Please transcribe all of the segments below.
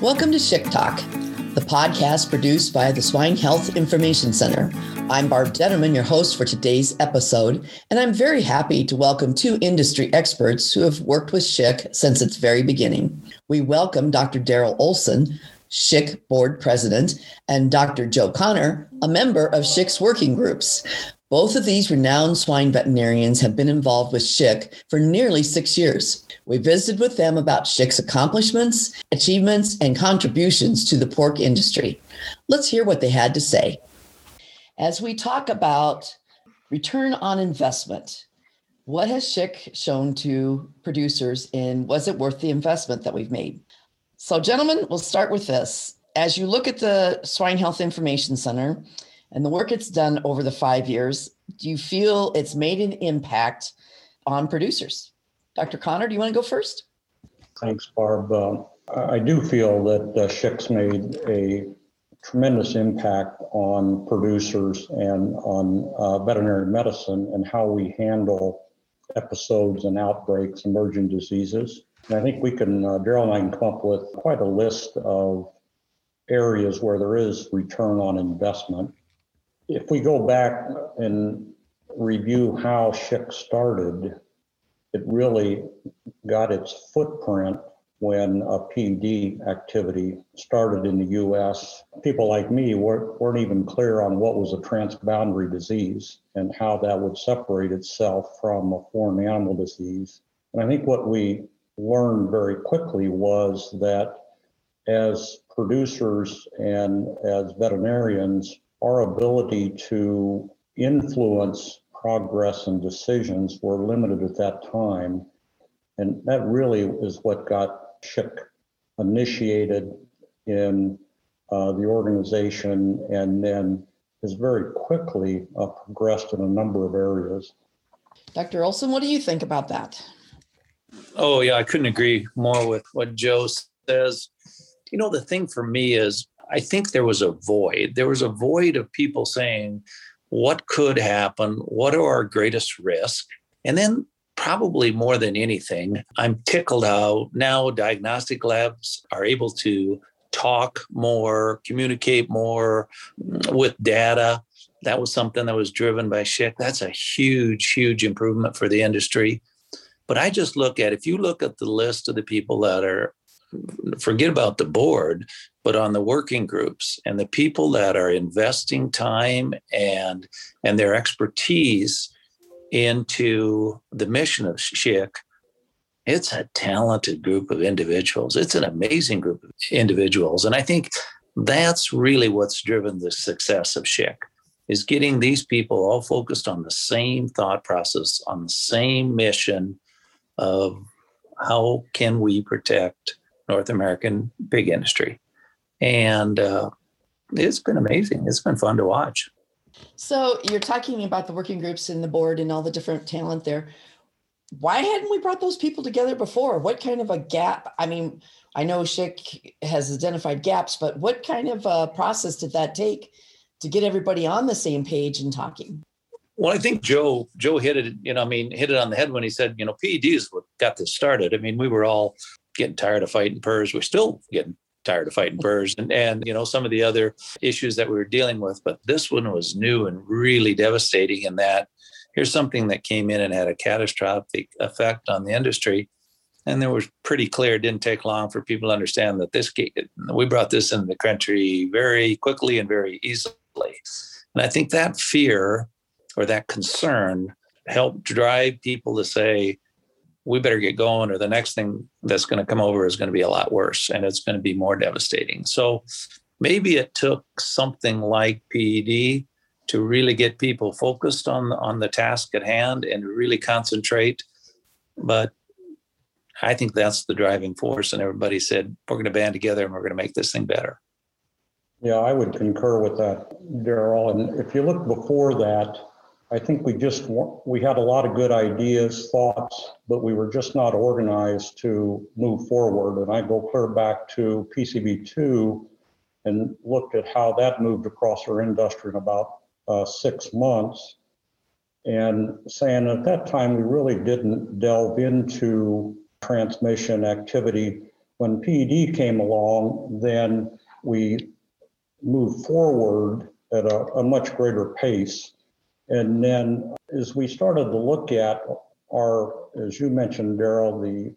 Welcome to SHIC Talk, the podcast produced by the Swine Health Information Center. I'm Barb Detterman, your host for today's episode, and I'm very happy to welcome two industry experts who have worked with SHIC since its very beginning. We welcome Dr. Daryl Olson, SHIC board president, and Dr. Joe Connor, a member of SHIC's working groups. Both of these renowned swine veterinarians have been involved with SHIC for nearly six years. We visited with them about SHIC's accomplishments, achievements, and contributions to the pork industry. Let's hear what they had to say. As we talk about return on investment, what has SHIC shown to producers and was it worth the investment that we've made? So, gentlemen, we'll start with this. As you look at the Swine Health Information Center, and the work it's done over the five years, do you feel it's made an impact on producers? Dr. Connor, do you want to go first? Thanks, Barb. Uh, I do feel that uh, made a tremendous impact on producers and on uh, veterinary medicine and how we handle episodes and outbreaks, emerging diseases. And I think we can, uh, Daryl and I can come up with quite a list of areas where there is return on investment if we go back and review how SHIC started, it really got its footprint when a PED activity started in the US. People like me weren't even clear on what was a transboundary disease and how that would separate itself from a foreign animal disease. And I think what we learned very quickly was that as producers and as veterinarians, our ability to influence progress and decisions were limited at that time. And that really is what got SHIC initiated in uh, the organization and then has very quickly uh, progressed in a number of areas. Dr. Olson, what do you think about that? Oh, yeah, I couldn't agree more with what Joe says. You know, the thing for me is I think there was a void. There was a void of people saying, what could happen? What are our greatest risks? And then, probably more than anything, I'm tickled how now diagnostic labs are able to talk more, communicate more with data. That was something that was driven by SHIC. That's a huge, huge improvement for the industry. But I just look at if you look at the list of the people that are forget about the board, but on the working groups and the people that are investing time and and their expertise into the mission of SHIC, it's a talented group of individuals. It's an amazing group of individuals. And I think that's really what's driven the success of SHIC is getting these people all focused on the same thought process, on the same mission of how can we protect North American pig industry. And uh, it's been amazing. It's been fun to watch. So you're talking about the working groups and the board and all the different talent there. Why hadn't we brought those people together before? What kind of a gap? I mean, I know SHIC has identified gaps, but what kind of a process did that take to get everybody on the same page and talking? Well, I think Joe Joe hit it, you know, I mean, hit it on the head when he said, you know, PED is what got this started. I mean, we were all getting tired of fighting PRRS. We're still getting tired of fighting PRRS and, and you know some of the other issues that we were dealing with. But this one was new and really devastating in that here's something that came in and had a catastrophic effect on the industry. And there was pretty clear, it didn't take long for people to understand that this we brought this into the country very quickly and very easily. And I think that fear or that concern helped drive people to say, we better get going or the next thing that's going to come over is going to be a lot worse and it's going to be more devastating. So maybe it took something like PED to really get people focused on on the task at hand and really concentrate. But I think that's the driving force. And everybody said, we're going to band together and we're going to make this thing better. Yeah, I would concur with that, Daryl. And if you look before that, I think we just we had a lot of good ideas, thoughts, but we were just not organized to move forward. And I go clear back to PCV2 and looked at how that moved across our industry in about uh, six months. And saying at that time we really didn't delve into transmission activity When PED came along, then we moved forward at a, a much greater pace. And then as we started to look at our, as you mentioned, Daryl, the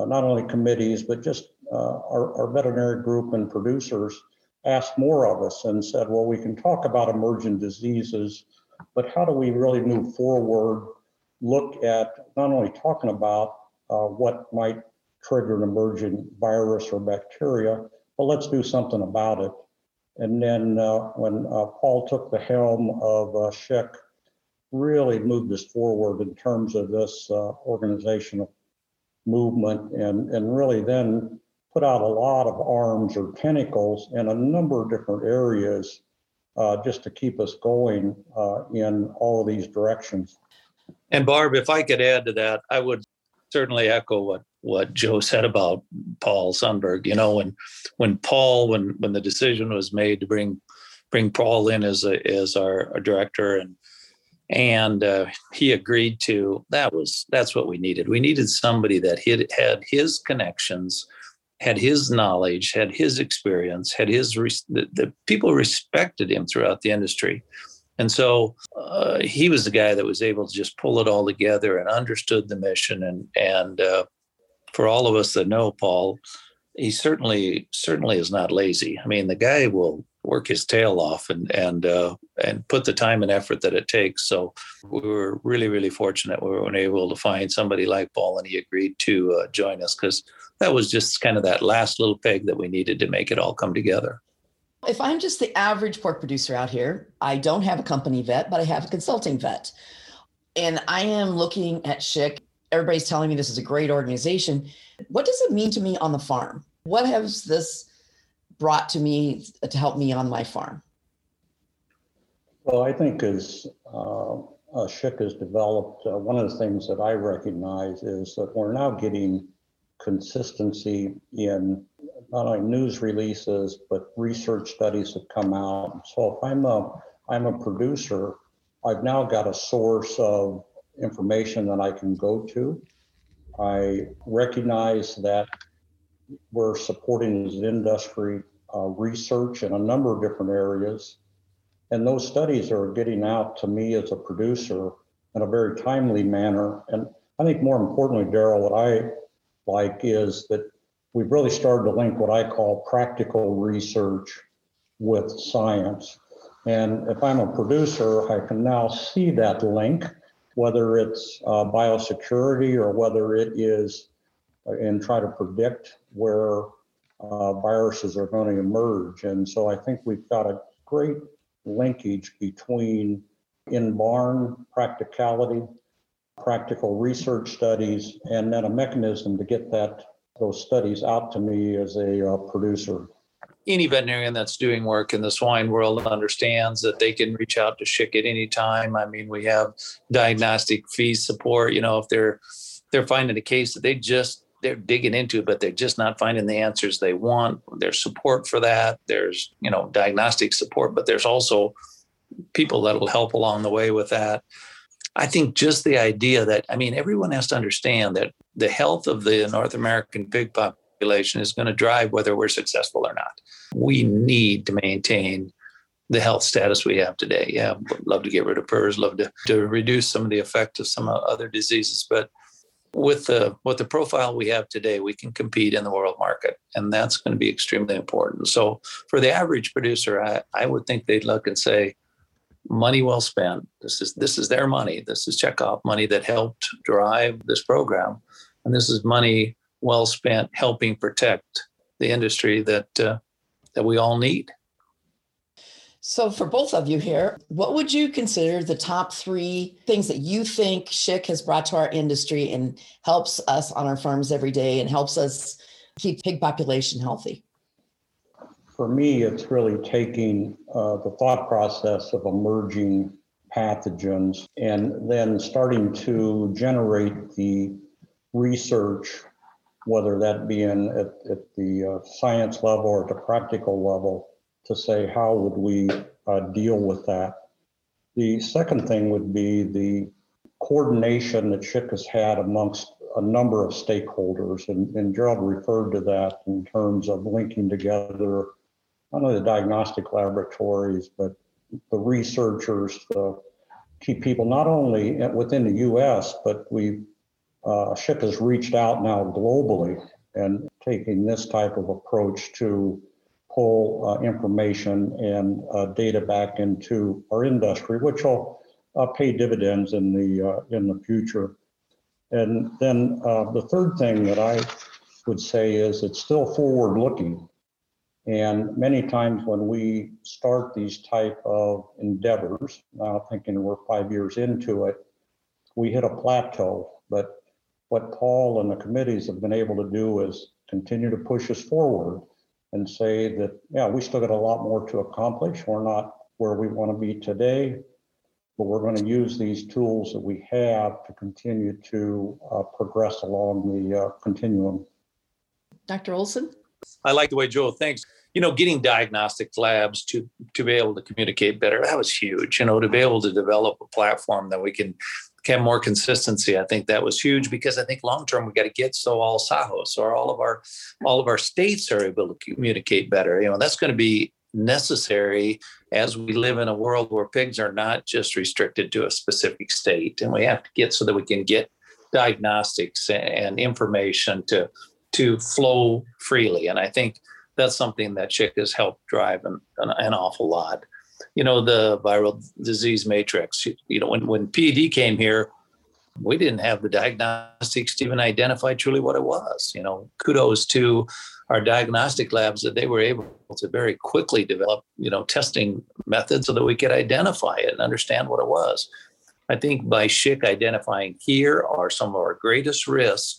uh, not only committees, but just uh, our, our veterinary group and producers asked more of us and said, well, we can talk about emergent diseases, but how do we really move forward? Look at not only talking about uh, what might trigger an emergent virus or bacteria, but let's do something about it. And then uh, when uh, Paul took the helm of uh, SHIC, really moved us forward in terms of this uh, organizational movement and, and really then put out a lot of arms or tentacles in a number of different areas uh, just to keep us going uh, in all of these directions. And Barb, if I could add to that, I would certainly echo what what Joe said about Paul Sundberg. You know, when when Paul when when the decision was made to bring bring Paul in as a as our, our director and and uh, he agreed to that was that's what we needed we needed somebody that had had his connections had his knowledge had his experience had his the, the people respected him throughout the industry and so uh, he was the guy that was able to just pull it all together and understood the mission and and uh, for all of us that know paul he certainly certainly is not lazy i mean the guy will work his tail off and and uh, and put the time and effort that it takes. So we were really really fortunate we were able to find somebody like Paul, and he agreed to uh, join us because that was just kind of that last little peg that we needed to make it all come together. If I'm just the average pork producer out here, I don't have a company vet, but I have a consulting vet, and I am looking at SHIC. Everybody's telling me this is a great organization. What does it mean to me on the farm? What has this brought to me to help me on my farm? Well, I think as uh, uh, SHIC has developed, uh, one of the things that I recognize is that we're now getting consistency in not only news releases, but research studies have come out. So if I'm a, I'm a producer, I've now got a source of information that I can go to. I recognize that we're supporting an industry uh, research in a number of different areas. And those studies are getting out to me as a producer in a very timely manner. And I think more importantly, Daryl, what I like is that we've really started to link what I call practical research with science. And if I'm a producer, I can now see that link, whether it's uh, biosecurity or whether it is and try to predict where uh, viruses are going to emerge. And so I think we've got a great linkage between in barn practicality, practical research studies, and then a mechanism to get that those studies out to me as a uh, producer. Any veterinarian that's doing work in the swine world understands that they can reach out to SHIC at any time. I mean, we have diagnostic fee support. You know, if they're they're finding a case that they just they're digging into, but they're just not finding the answers they want. There's support for that. There's, you know, diagnostic support, but there's also people that'll help along the way with that. I think just the idea that, I mean, everyone has to understand that the health of the North American pig population is going to drive whether we're successful or not. We need to maintain the health status we have today. Yeah, love to get rid of PRRS, love to, to reduce some of the effect of some uh, other diseases, but with the with the profile we have today, we can compete in the world market, and that's going to be extremely important. So, for the average producer, I, I would think they'd look and say, "Money well spent. This is this is their money. This is checkoff money that helped drive this program, and this is money well spent helping protect the industry that uh, that we all need." So, for both of you here, what would you consider the top three things that you think SHIC has brought to our industry and helps us on our farms every day and helps us keep pig population healthy? For me, it's really taking uh, the thought process of emerging pathogens and then starting to generate the research, whether that be in at, at the uh, science level or at the practical level to say how would we uh, deal with that. The second thing would be the coordination that SHIC has had amongst a number of stakeholders, and, and Gerald referred to that in terms of linking together not only the diagnostic laboratories, but the researchers, the key people, not only within the U.S., but we uh, SHIC has reached out now globally and taking this type of approach to pull uh, information and uh, data back into our industry, which will uh, pay dividends in the uh, in the future. And then uh, the third thing that I would say is it's still forward looking. And many times when we start these type of endeavors, now thinking we're five years into it, we hit a plateau. But what Paul and the committees have been able to do is continue to push us forward and say that, yeah, we still got a lot more to accomplish. We're not where we want to be today, but we're going to use these tools that we have to continue to uh, progress along the uh, continuum. Dr. Olson? I like the way Joe thinks. You know, getting diagnostic labs to to be able to communicate better, that was huge. You know, to be able to develop a platform that we can have more consistency. I think that was huge because I think long term we got to get so all Sajos or all of our all of our states are able to communicate better. You know, that's going to be necessary as we live in a world where pigs are not just restricted to a specific state, and we have to get so that we can get diagnostics and information to to flow freely. And I think that's something that SHIC has helped drive an, an, an awful lot you know, the viral disease matrix. You know, when, when PED came here, we didn't have the diagnostics to even identify truly what it was. You know, kudos to our diagnostic labs that they were able to very quickly develop, you know, testing methods so that we could identify it and understand what it was. I think by SHIC identifying here are some of our greatest risks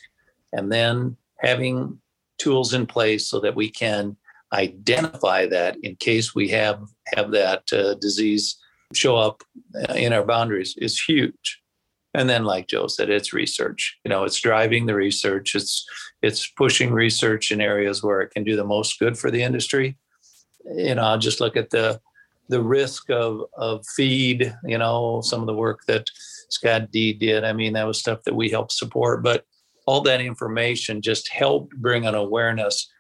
and then having tools in place so that we can identify that in case we have have that uh, disease show up uh, in our boundaries is huge. And then like joe said it's research. You know it's driving the research. It's it's pushing research in areas where it can do the most good for the industry. You know i'll just look at the the risk of of feed you know some of the work that Scott Dee did. I mean that was stuff that we helped support but all that information just helped bring an awareness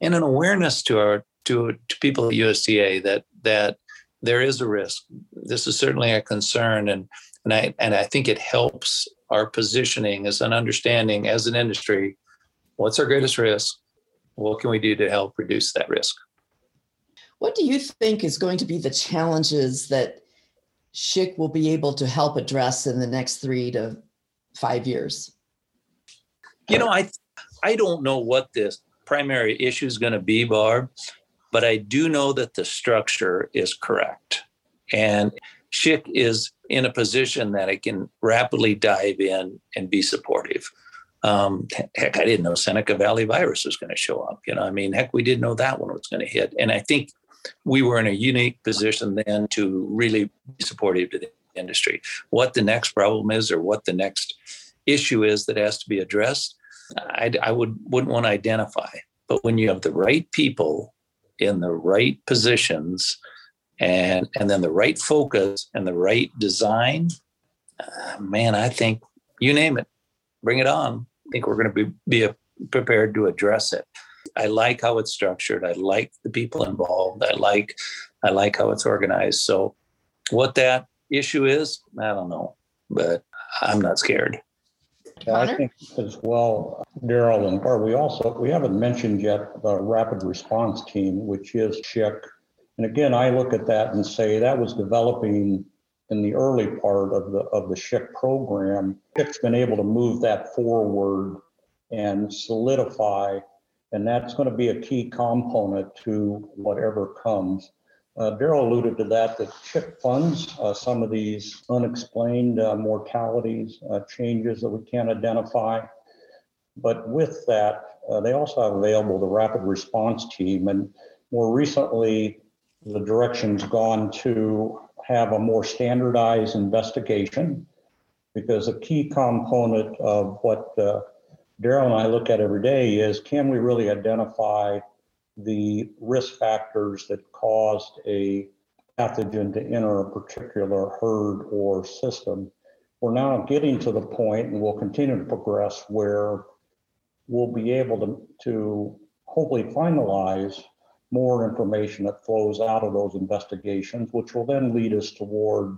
and an awareness to our to, to people at USDA that that there is a risk. This is certainly a concern, and and I and I think it helps our positioning as an understanding as an industry. What's our greatest risk? What can we do to help reduce that risk? What do you think is going to be the challenges that SHIC will be able to help address in the next three to five years? You know, I I don't know what this primary issue is going to be, Barb, but I do know that the structure is correct. And SHIC is in a position that it can rapidly dive in and be supportive. Um, heck, I didn't know Seneca Valley virus was going to show up. You know, I mean, heck, we didn't know that one was going to hit. And I think we were in a unique position then to really be supportive to the industry. What the next problem is or what the next issue is that has to be addressed, I, I would wouldn't want to identify. But when you have the right people in the right positions, and and then the right focus and the right design, uh, man, I think you name it, bring it on. I think we're going to be be a, prepared to address it. I like how it's structured. I like the people involved. I like I like how it's organized. So, what that issue is, I don't know, but I'm not scared. Yeah, I think as well, Daryl and Barb, we also, we haven't mentioned yet the rapid response team, which is SHIC. And again, I look at that and say that was developing in the early part of the of the SHIC program. SHIC's been able to move that forward and solidify, and that's going to be a key component to whatever comes. Uh, Daryl alluded to that, that SHIC funds uh, some of these unexplained uh, mortalities, uh, changes that we can't identify. But with that, uh, they also have available the rapid response team. And more recently, the direction's gone to have a more standardized investigation because a key component of what uh, Daryl and I look at every day is can we really identify the risk factors that caused a pathogen to enter a particular herd or system. we're now getting to the point, and we'll continue to progress, where we'll be able to, to hopefully finalize more information that flows out of those investigations, which will then lead us toward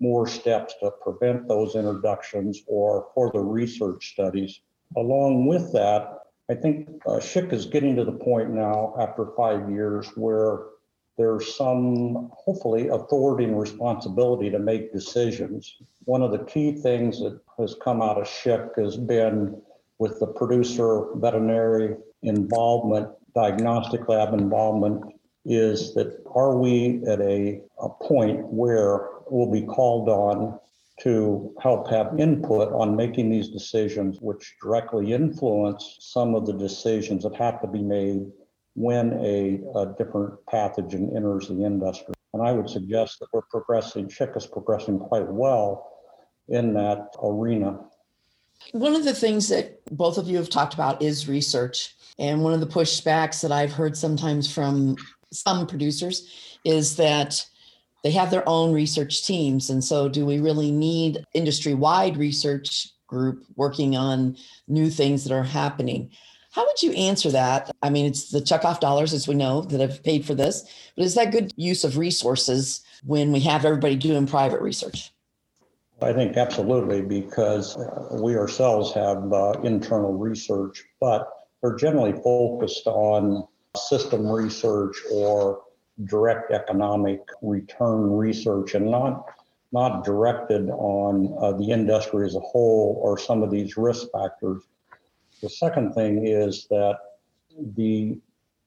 more steps to prevent those introductions or further research studies. Along with that, I think uh, SHIC is getting to the point now after five years where there's some, hopefully, authority and responsibility to make decisions. One of the key things that has come out of SHIC has been with the producer veterinary involvement, diagnostic lab involvement, is that are we at a, a point where we'll be called on to help have input on making these decisions, which directly influence some of the decisions that have to be made when a, a different pathogen enters the industry. And I would suggest that we're progressing, SHIC is progressing quite well in that arena. One of the things that both of you have talked about is research. And one of the pushbacks that I've heard sometimes from some producers is that they have their own research teams. And so, do we really need industry wide research group working on new things that are happening? How would you answer that? I mean, it's the checkoff dollars, as we know, that have paid for this, but is that good use of resources when we have everybody doing private research? I think absolutely, because we ourselves have uh, internal research, but they're generally focused on system research or direct economic return research and not not directed on uh, the industry as a whole or some of these risk factors. The second thing is that the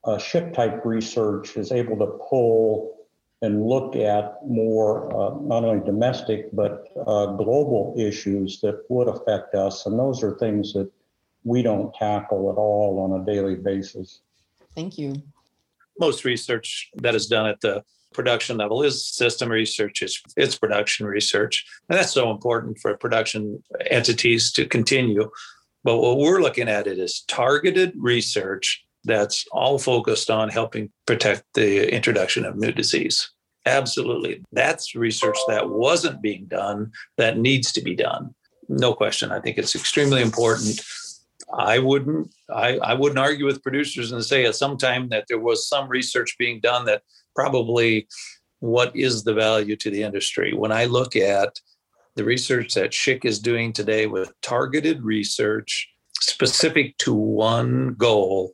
uh, SHIC type research is able to pull and look at more uh, not only domestic but uh, global issues that would affect us, and those are things that we don't tackle at all on a daily basis. Thank you most research that is done at the production level is system research it's, it's production research and that's so important for production entities to continue. But what we're looking at it is targeted research that's all focused on helping protect the introduction of new disease. Absolutely. That's research that wasn't being done that needs to be done. No question. I think it's extremely important I wouldn't I, I wouldn't argue with producers and say at some time that there was some research being done that probably what is the value to the industry. When I look at the research that SHIC is doing today with targeted research specific to one goal,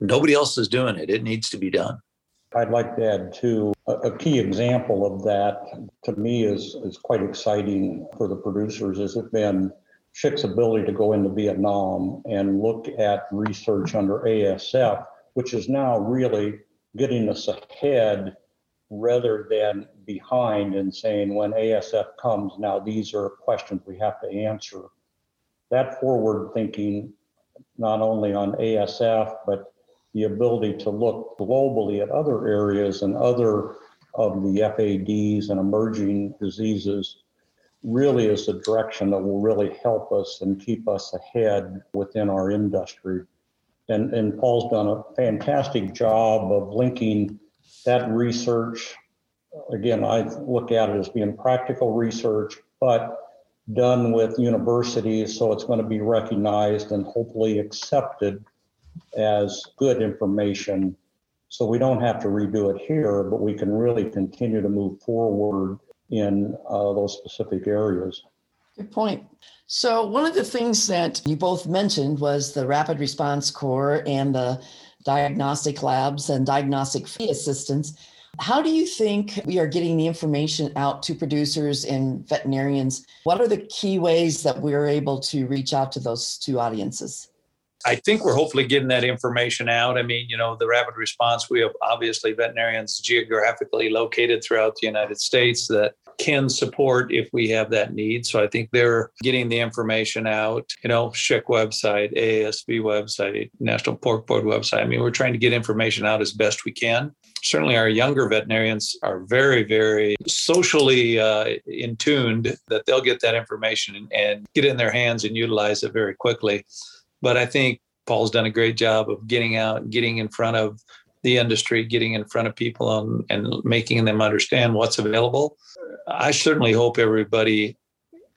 nobody else is doing it. It needs to be done. I'd like to add too a, key example of that to me is is quite exciting for the producers. Has it been SHIC's ability to go into Vietnam and look at research under ASF, which is now really getting us ahead rather than behind and saying when ASF comes, now these are questions we have to answer. That forward thinking, not only on ASF, but the ability to look globally at other areas and other of the FADs and emerging diseases really is the direction that will really help us and keep us ahead within our industry. And, and Paul's done a fantastic job of linking that research. Again, I look at it as being practical research, but done with universities, so it's going to be recognized and hopefully accepted as good information. So we don't have to redo it here, but we can really continue to move forward in uh, those specific areas. Good point. So, one of the things that you both mentioned was the Rapid Response Corps and the diagnostic labs and diagnostic fee assistance. How do you think we are getting the information out to producers and veterinarians? What are the key ways that we're able to reach out to those two audiences? I think we're hopefully getting that information out. I mean, you know, the rapid response, we have obviously veterinarians geographically located throughout the United States that can support if we have that need. So I think they're getting the information out, you know, SHIC website, AASV website, National Pork Board website. I mean, we're trying to get information out as best we can. Certainly, our younger veterinarians are very, very socially uh, in tuned that they'll get that information and get in their hands and utilize it very quickly. But I think Paul's done a great job of getting out, getting in front of the industry, getting in front of people and, and making them understand what's available. I certainly hope everybody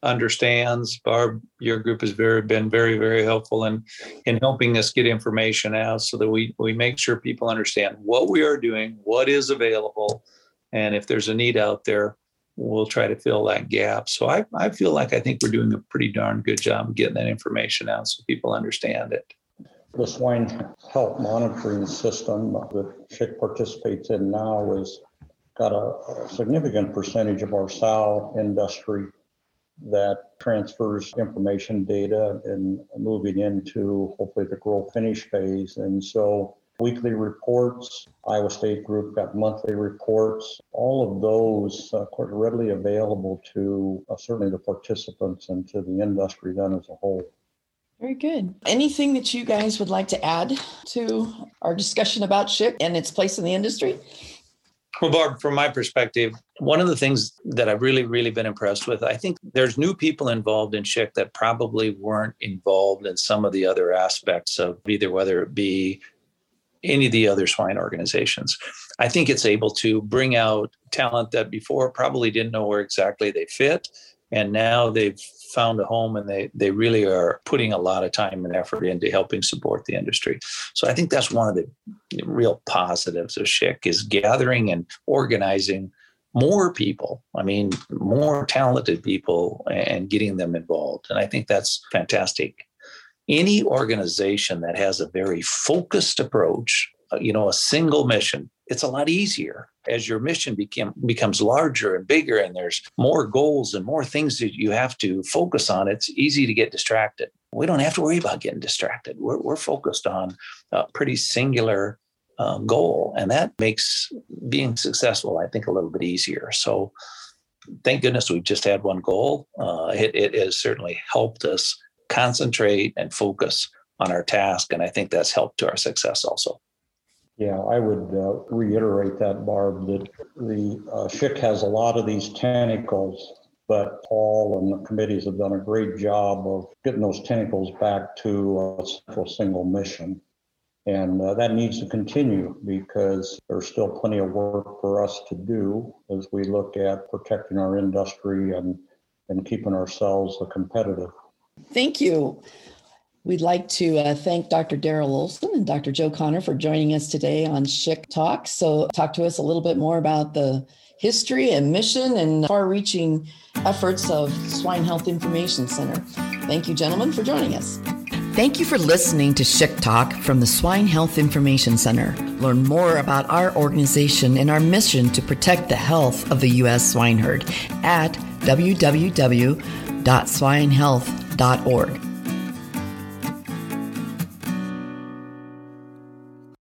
understands. Barb, your group has very been very, very helpful in in helping us get information out so that we we make sure people understand what we are doing, what is available, and if there's a need out there, we'll try to fill that gap. So I, I feel like I think we're doing a pretty darn good job of getting that information out so people understand it. The swine health monitoring system that SHIC participates in now has got a, a significant percentage of our sow industry that transfers information data and moving into hopefully the grow finish phase. And so weekly reports. Iowa State Group got monthly reports. All of those uh, quite readily available to uh, certainly the participants and to the industry then as a whole. Very good. Anything that you guys would like to add to our discussion about SHIC and its place in the industry? Well, Barb, from my perspective, one of the things that I've really, really been impressed with, I think there's new people involved in SHIC that probably weren't involved in some of the other aspects of either whether it be any of the other swine organizations. I think it's able to bring out talent that before probably didn't know where exactly they fit. And now they've found a home and they, they really are putting a lot of time and effort into helping support the industry. So I think that's one of the real positives of SHIC is gathering and organizing more people. I mean, more talented people and getting them involved. And I think that's fantastic any organization that has a very focused approach, uh, you know, a single mission, it's a lot easier as your mission became, becomes larger and bigger and there's more goals and more things that you have to focus on. It's easy to get distracted. We don't have to worry about getting distracted. We're, we're focused on a pretty singular um, goal, and that makes being successful, I think, a little bit easier. So, thank goodness we've just had one goal. Uh, it, it has certainly helped us concentrate and focus on our task. And I think that's helped to our success also. Yeah, I would uh, reiterate that, Barb, that the uh, SHIC has a lot of these tentacles, but Paul and the committees have done a great job of getting those tentacles back to a central single mission. And uh, that needs to continue because there's still plenty of work for us to do as we look at protecting our industry and, and keeping ourselves competitive. Thank you. We'd like to uh, thank Dr. Daryl Olson and Dr. Joe Connor for joining us today on SHIC Talk. So, talk to us a little bit more about the history and mission and far reaching efforts of Swine Health Information Center. Thank you, gentlemen, for joining us. Thank you for listening to SHIC Talk from the Swine Health Information Center. Learn more about our organization and our mission to protect the health of the U.S. swine herd at www.swinehealth.org.